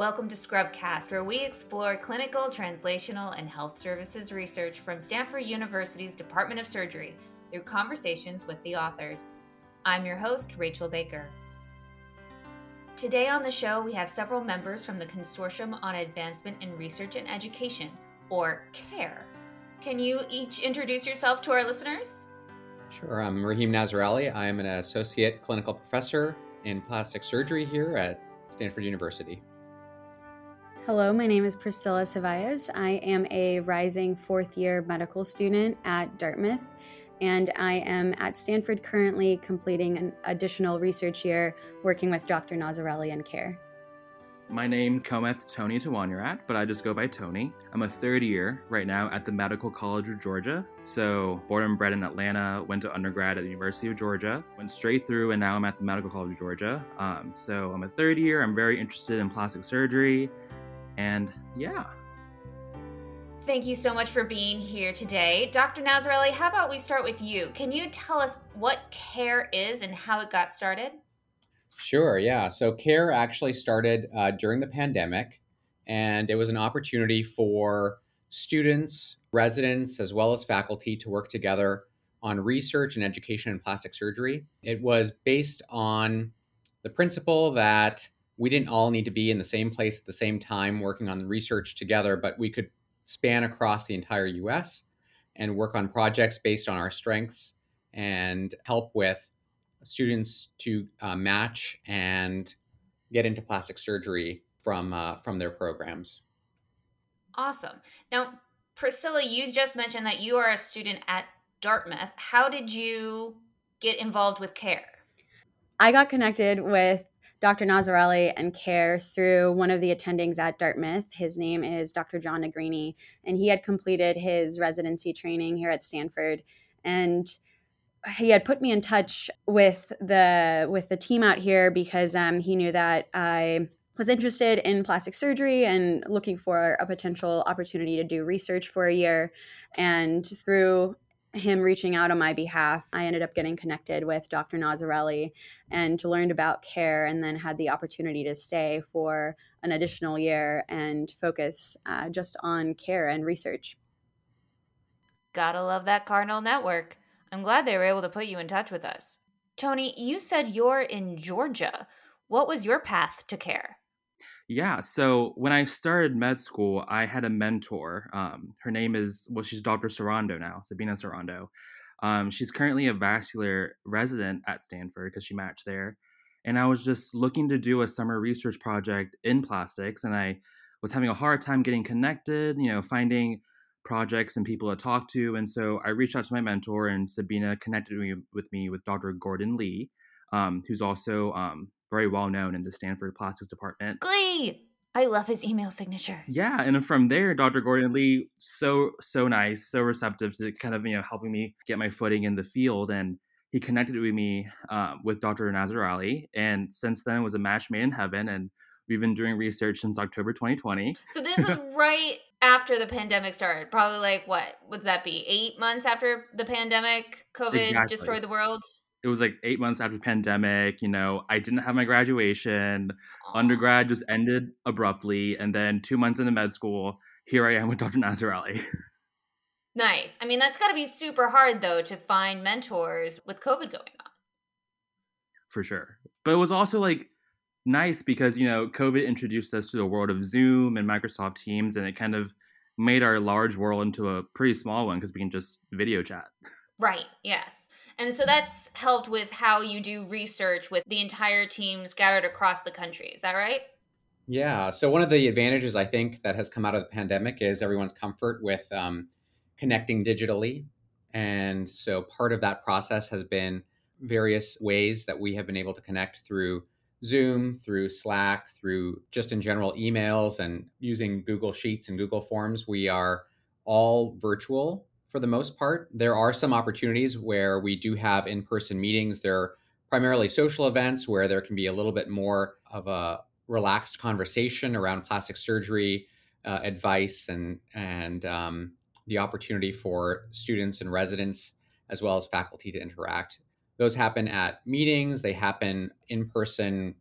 Welcome to Scrubcast, where we explore clinical, translational, and health services research from Stanford University's Department of Surgery through conversations with the authors. I'm your host, Rachel Baker. Today on the show, we have several members from the Consortium on Advancement in Research and Education, or CARE. Can you each introduce yourself to our listeners? Sure. I'm Rahim Nazareli. I'm an associate clinical professor in plastic surgery here at Stanford University. Hello, my name is Priscila Cevallos. I am a rising fourth year medical student at Dartmouth, and I am at Stanford currently completing an additional research year working with Dr. Nazareli and CARE. My name's Kometh Tony Thawanyarat, but I just go by Tony. I'm a third year right now at the Medical College of Georgia. So, born and bred in Atlanta, went to undergrad at the University of Georgia, went straight through, and now I'm at the Medical College of Georgia. Um, so, I'm a third year. I'm very interested in plastic surgery. And yeah. Thank you so much for being here today. Dr. Nazareli, how about we start with you? Can you tell us what CARE is and how it got started? Sure, yeah. So, CARE actually started uh, during the pandemic, and it was an opportunity for students, residents, as well as faculty to work together on research and education in plastic surgery. It was based on the principle that we didn't all need to be in the same place at the same time working on the research together, but we could span across the entire US and work on projects based on our strengths and help with students to uh, match and get into plastic surgery from uh, from their programs. Awesome. Now, Priscila, you just mentioned that you are a student at Dartmouth. How did you get involved with CARE? I got connected with Dr. Nazareli and care through one of the attendings at Dartmouth. His name is Dr. John Negrini, and he had completed his residency training here at Stanford. And he had put me in touch with the with the team out here because um, he knew that I was interested in plastic surgery and looking for a potential opportunity to do research for a year. And through him reaching out on my behalf, I ended up getting connected with Dr. Nazareli and learned about care and then had the opportunity to stay for an additional year and focus uh, just on care and research. Gotta love that Cardinal Network. I'm glad they were able to put you in touch with us. Tony, you said you're in Georgia. What was your path to care? Yeah, so when I started med school, I had a mentor. Um, her name is, well, she's Dr. Sarando now, Sabina Sarando. Um, she's currently a vascular resident at Stanford because she matched there. And I was just looking to do a summer research project in plastics, and I was having a hard time getting connected, you know, finding projects and people to talk to. And so I reached out to my mentor, and Sabina connected me with me with Dr. Gordon Lee, um, who's also um, very well known in the Stanford Plastics Department. Glee! I love his email signature. Yeah, and from there, Dr. Gordon Lee, so so nice, so receptive to kind of you know helping me get my footing in the field, and he connected with me uh, with Dr. Nazareli, and since then it was a match made in heaven, and we've been doing research since October 2020. So this was right after the pandemic started, probably like what would that be? Eight months after the pandemic, COVID exactly. destroyed the world it was like eight months after the pandemic. You know, I didn't have my graduation. Aww. Undergrad just ended abruptly, and then two months into med school, here I am with Dr. Nazareli. nice. I mean, that's got to be super hard though to find mentors with COVID going on. For sure, but it was also like nice because you know COVID introduced us to the world of Zoom and Microsoft Teams, and it kind of made our large world into a pretty small one because we can just video chat. Right. Yes. And so that's helped with how you do research with the entire team scattered across the country. Is that right? Yeah. So, one of the advantages I think that has come out of the pandemic is everyone's comfort with um, connecting digitally. And so, part of that process has been various ways that we have been able to connect through Zoom, through Slack, through just in general emails and using Google Sheets and Google Forms. We are all virtual for the most part. There are some opportunities where we do have in person meetings. They're primarily social events where there can be a little bit more of a relaxed conversation around plastic surgery uh, advice and, and um, the opportunity for students and residents as well as faculty to interact. Those happen at meetings, they happen in person,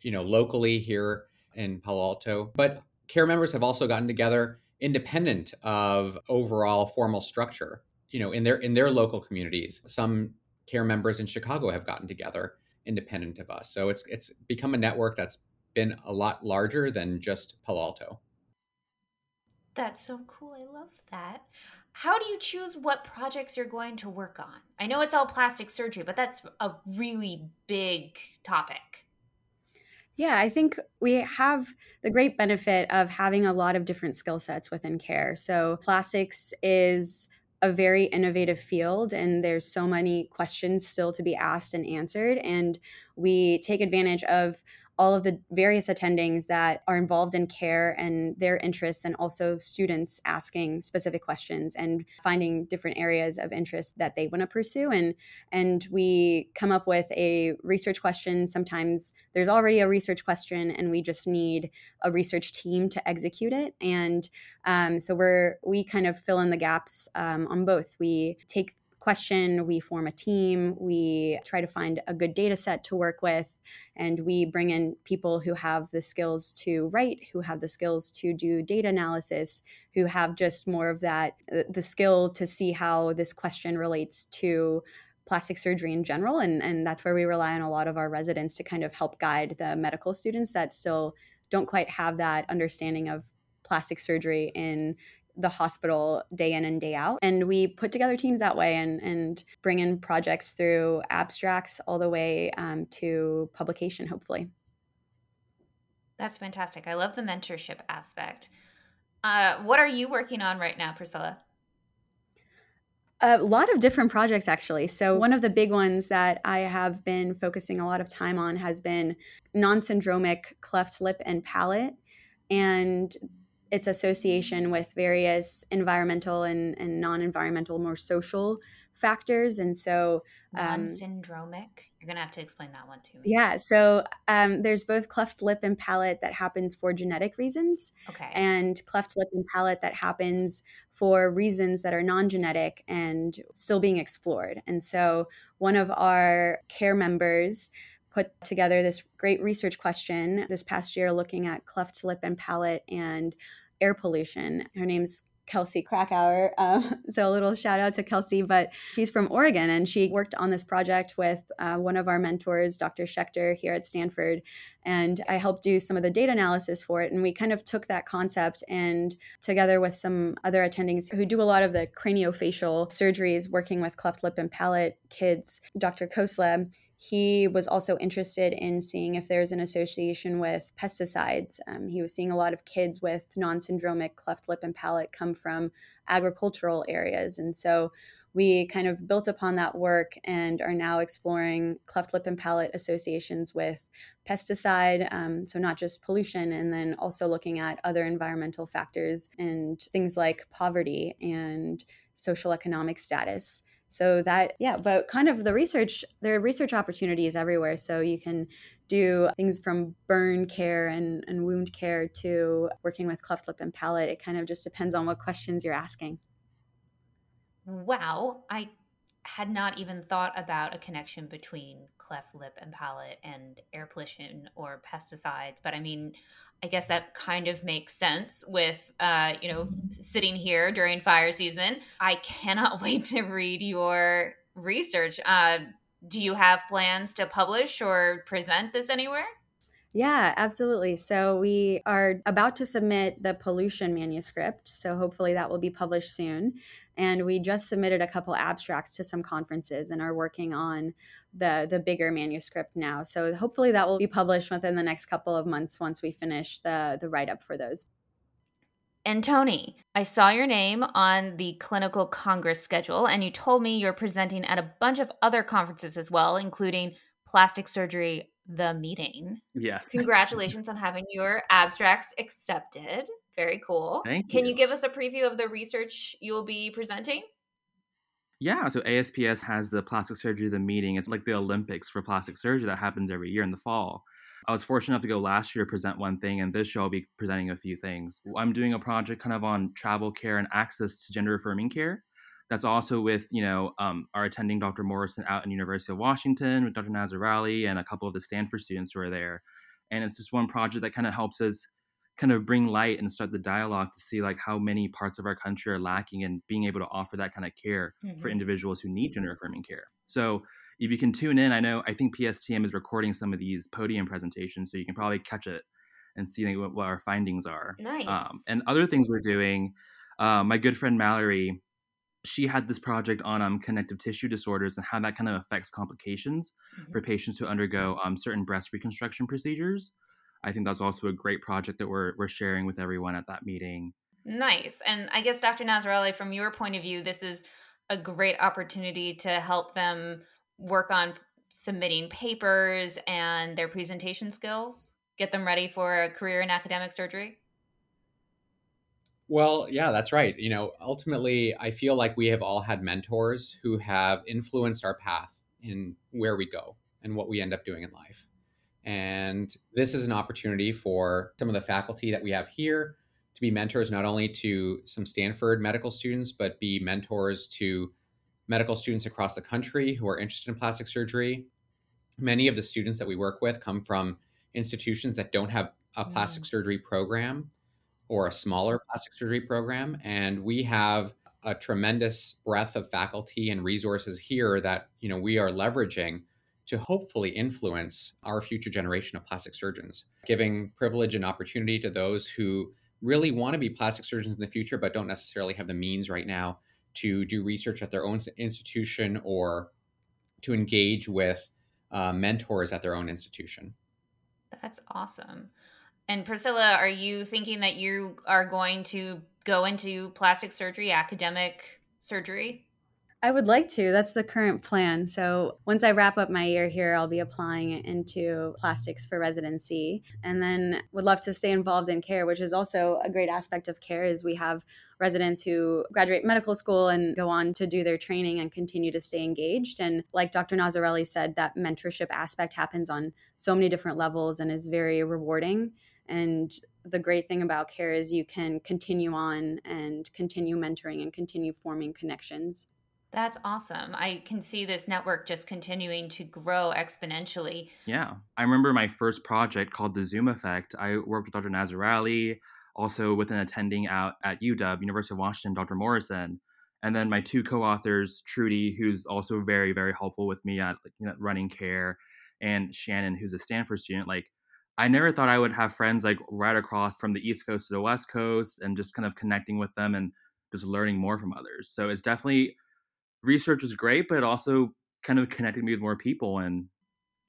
you know, locally here in Palo Alto. But care members have also gotten together independent of overall formal structure. You know, in their in their local communities, some care members in Chicago have gotten together independent of us. So it's it's become a network that's been a lot larger than just Palo Alto. That's so cool. I love that. How do you choose what projects you're going to work on? I know it's all plastic surgery, but that's a really big topic. Yeah, I think we have the great benefit of having a lot of different skill sets within care. So, plastics is a very innovative field and there's so many questions still to be asked and answered and we take advantage of all of the various attendings that are involved in care and their interests, and also students asking specific questions and finding different areas of interest that they want to pursue. And and we come up with a research question. Sometimes there's already a research question, and we just need a research team to execute it. And um, so we're we kind of fill in the gaps um, on both. We take question, we form a team, we try to find a good data set to work with, and we bring in people who have the skills to write, who have the skills to do data analysis, who have just more of that uh, the skill to see how this question relates to plastic surgery in general and and that's where we rely on a lot of our residents to kind of help guide the medical students that still don't quite have that understanding of plastic surgery in the hospital day in and day out. And we put together teams that way and, and bring in projects through abstracts all the way um, to publication, hopefully. That's fantastic. I love the mentorship aspect. Uh, what are you working on right now, Priscila? A lot of different projects, actually. So, one of the big ones that I have been focusing a lot of time on has been non syndromic cleft lip and palate. And its association with various environmental and, and non-environmental more social factors. And so um, syndromic you're gonna have to explain that one to me. Yeah so um, there's both cleft lip and palate that happens for genetic reasons okay. and cleft lip and palate that happens for reasons that are non-genetic and still being explored. And so one of our care members put together this great research question this past year looking at cleft lip and palate and air pollution. Her name's Kelsey Krakauer. Uh, so a little shout out to Kelsey, but she's from Oregon and she worked on this project with uh, one of our mentors, Dr. Schechter, here at Stanford. And I helped do some of the data analysis for it. And we kind of took that concept and together with some other attendings who do a lot of the craniofacial surgeries working with cleft lip and palate kids, Dr. Khosla, he was also interested in seeing if there's an association with pesticides. Um, he was seeing a lot of kids with non syndromic cleft lip and palate come from agricultural areas. And so we kind of built upon that work and are now exploring cleft lip and palate associations with pesticide, um, so not just pollution, and then also looking at other environmental factors and things like poverty and social economic status so that yeah but kind of the research there are research opportunities everywhere. So you can do things from burn care and, and wound care to working with cleft lip and palate. It kind of just depends on what questions you're asking. Wow. I had not even thought about a connection between cleft lip and palate and air pollution or pesticides but i mean I guess that kind of makes sense with, uh, you know, sitting here during fire season. I cannot wait to read your research. Uh, do you have plans to publish or present this anywhere? Yeah, absolutely. So we are about to submit the pollution manuscript. So hopefully that will be published soon. And we just submitted a couple abstracts to some conferences and are working on the the bigger manuscript now. So hopefully that will be published within the next couple of months once we finish the the write up for those. And Tony, I saw your name on the clinical congress schedule and you told me you're presenting at a bunch of other conferences as well, including plastic surgery the meeting. Yes. Congratulations on having your abstracts accepted. Very cool. Thank you. Can you give us a preview of the research you will be presenting? Yeah, so ASPS has the plastic surgery the meeting. It's like the Olympics for plastic surgery that happens every year in the fall. I was fortunate enough to go last year to present one thing, and this show I'll be presenting a few things. I'm doing a project kind of on travel care and access to gender affirming care. That's also with you know um, our attending Dr. Morrison out in University of Washington with Dr. Nazareli and a couple of the Stanford students who are there. and it's just one project that kind of helps us kind of bring light and start the dialogue to see like how many parts of our country are lacking in being able to offer that kind of care mm-hmm. for individuals who need gender affirming care. So if you can tune in, I know I think PSTM is recording some of these podium presentations, so you can probably catch it and see what, what our findings are. Nice. Um, and other things we're doing. Uh, my good friend Mallory, she had this project on um, connective tissue disorders and how that kind of affects complications mm-hmm. for patients who undergo um, certain breast reconstruction procedures. I think that's also a great project that we're we're sharing with everyone at that meeting. Nice. And I guess Dr. Nazareli, from your point of view, this is a great opportunity to help them work on submitting papers and their presentation skills, get them ready for a career in academic surgery. Well, yeah, that's right. You know, ultimately, I feel like we have all had mentors who have influenced our path in where we go and what we end up doing in life. And this is an opportunity for some of the faculty that we have here to be mentors not only to some Stanford medical students, but be mentors to medical students across the country who are interested in plastic surgery. Many of the students that we work with come from institutions that don't have a plastic mm. surgery program or a smaller plastic surgery program. And we have a tremendous breadth of faculty and resources here that you know we are leveraging to hopefully influence our future generation of plastic surgeons, giving privilege and opportunity to those who really want to be plastic surgeons in the future, but don't necessarily have the means right now to do research at their own institution or to engage with uh, mentors at their own institution. That's awesome. And Priscila, are you thinking that you are going to go into plastic surgery, academic surgery? I would like to. That's the current plan. So once I wrap up my year here, I'll be applying into plastics for residency and then would love to stay involved in care, which is also a great aspect of care is we have residents who graduate medical school and go on to do their training and continue to stay engaged. And like Dr. Nazareli said, that mentorship aspect happens on so many different levels and is very rewarding. And the great thing about care is you can continue on and continue mentoring and continue forming connections. That's awesome. I can see this network just continuing to grow exponentially. Yeah. I remember my first project called the Zoom Effect. I worked with Dr. Nazareli, also with an attending out at UW, University of Washington, Dr. Morrison. And then my two co-authors, Trudy, who's also very, very helpful with me at you know, running care, and Shannon, who's a Stanford student. Like, I never thought I would have friends like right across from the East Coast to the West Coast, and just kind of connecting with them and just learning more from others. So it's definitely research was great, but it also kind of connected me with more people and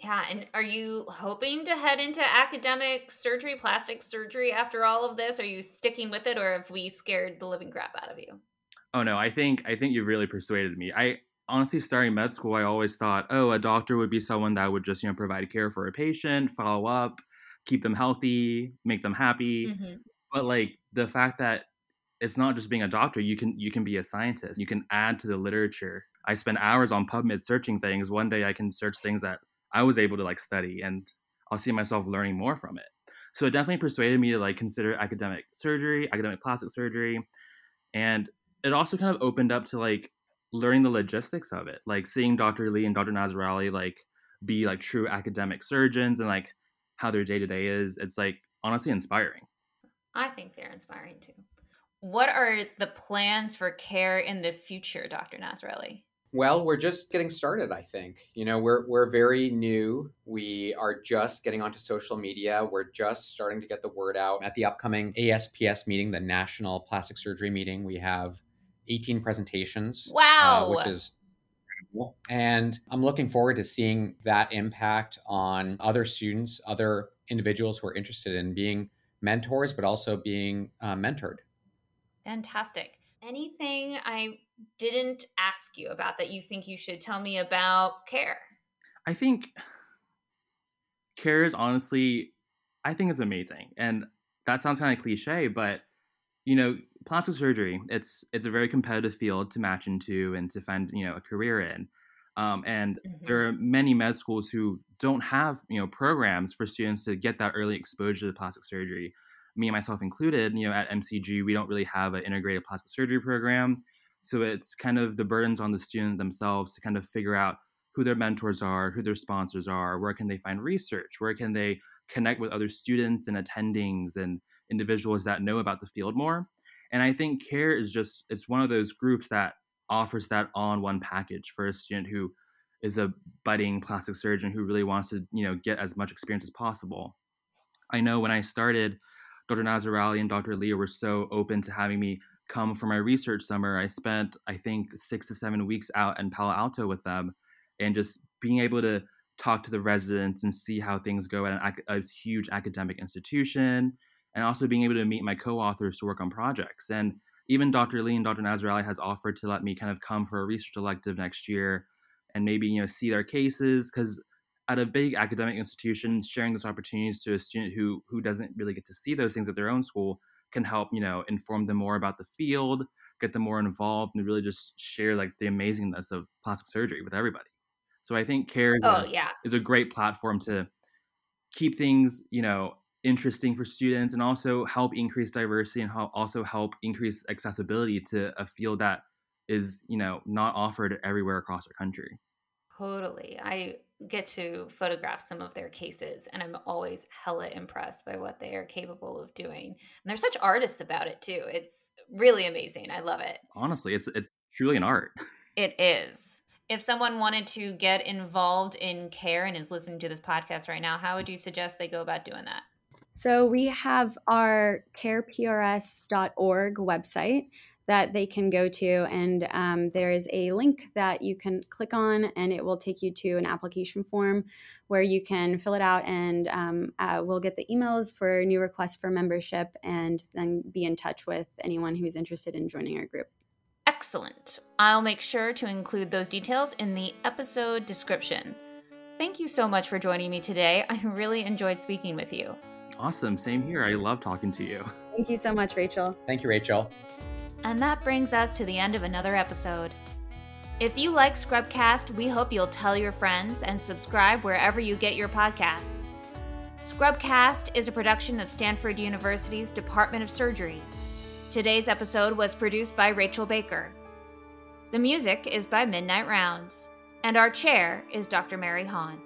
yeah, and are you hoping to head into academic surgery, plastic surgery after all of this? Are you sticking with it or have we scared the living crap out of you? Oh no, I think I think you really persuaded me. I honestly starting med school, I always thought, oh, a doctor would be someone that would just, you know, provide care for a patient, follow up, keep them healthy, make them happy. Mm-hmm. But like the fact that it's not just being a doctor you can you can be a scientist. You can add to the literature. I spend hours on pubmed searching things. One day i can search things that i was able to like study and i'll see myself learning more from it. So it definitely persuaded me to like consider academic surgery academic plastic surgery. And it also kind of opened up to like learning the logistics of it like seeing dr lee and dr nazareli like be like true academic surgeons and like how their day-to-day is it's like honestly inspiring i think they're inspiring too what are the plans for care in the future, Dr. Nazareli? Well, we're just getting started, I think. You know, we're we're very new. We are just getting onto social media. We're just starting to get the word out. At the upcoming ASPS meeting, the National Plastic Surgery meeting, we have 18 presentations. Uh, wow. Uh, which is incredible. And I'm looking forward to seeing that impact on other students, other individuals who are interested in being mentors, but also being uh, mentored. Fantastic. Anything I didn't ask you about that you think you should tell me about care? I think care is honestly, I think it's amazing. And that sounds kind of cliche, but you know, plastic surgery, it's it's a very competitive field to match into and to find, you know, a career in. Um, and mm-hmm. there are many med schools who don't have, you know, programs for students to get that early exposure to plastic surgery me and myself included, you know, at MCG, we don't really have an integrated plastic surgery program. So it's kind of the burdens on the student themselves to kind of figure out who their mentors are, who their sponsors are, where can they find research, where can they connect with other students and attendings and individuals that know about the field more. And I think CARE is just it's one of those groups that offers that all-in-one package for a student who is a budding plastic surgeon who really wants to, you know, get as much experience as possible. I know when I started, Dr. Nazareli and Dr. Leah were so open to having me come for my research summer. I spent, I think, six to seven weeks out in Palo Alto with them and just being able to talk to the residents and see how things go at an, a huge academic institution and also being able to meet my co-authors to work on projects and even dr lee and dr nazareli has offered to let me kind of come for a research elective next year and maybe you know see their cases because at a big academic institution sharing those opportunities to a student who who doesn't really get to see those things at their own school can help you know inform them more about the field get them more involved and really just share like the amazingness of plastic surgery with everybody so i think care oh, is, oh, a, yeah. is a great platform to keep things you know interesting for students and also help increase diversity and also help increase accessibility to a field that is you know not offered everywhere across our country. Totally. I get to photograph some of their cases and i'm always hella impressed by what they are capable of doing. And they're such artists about it too. It's really amazing. I love it. Honestly it's it's truly an art. It is. If someone wanted to get involved in care and is listening to this podcast right now how would you suggest they go about doing that so we have our careprs.org website that they can go to, and um, there is a link that you can click on, and it will take you to an application form where you can fill it out, and um, uh, we'll get the emails for new requests for membership, and then be in touch with anyone who's interested in joining our group. Excellent. I'll make sure to include those details in the episode description. Thank you so much for joining me today. I really enjoyed speaking with you. Awesome. Same here. I love talking to you. Thank you so much, Rachel. Thank you, Rachel. And that brings us to the end of another episode. If you like Scrubcast, we hope you'll tell your friends and subscribe wherever you get your podcasts. Scrubcast is a production of Stanford University's Department of Surgery. Today's episode was produced by Rachel Baker. The music is by Midnight Rounds, and our chair is Dr. Mary Hawn.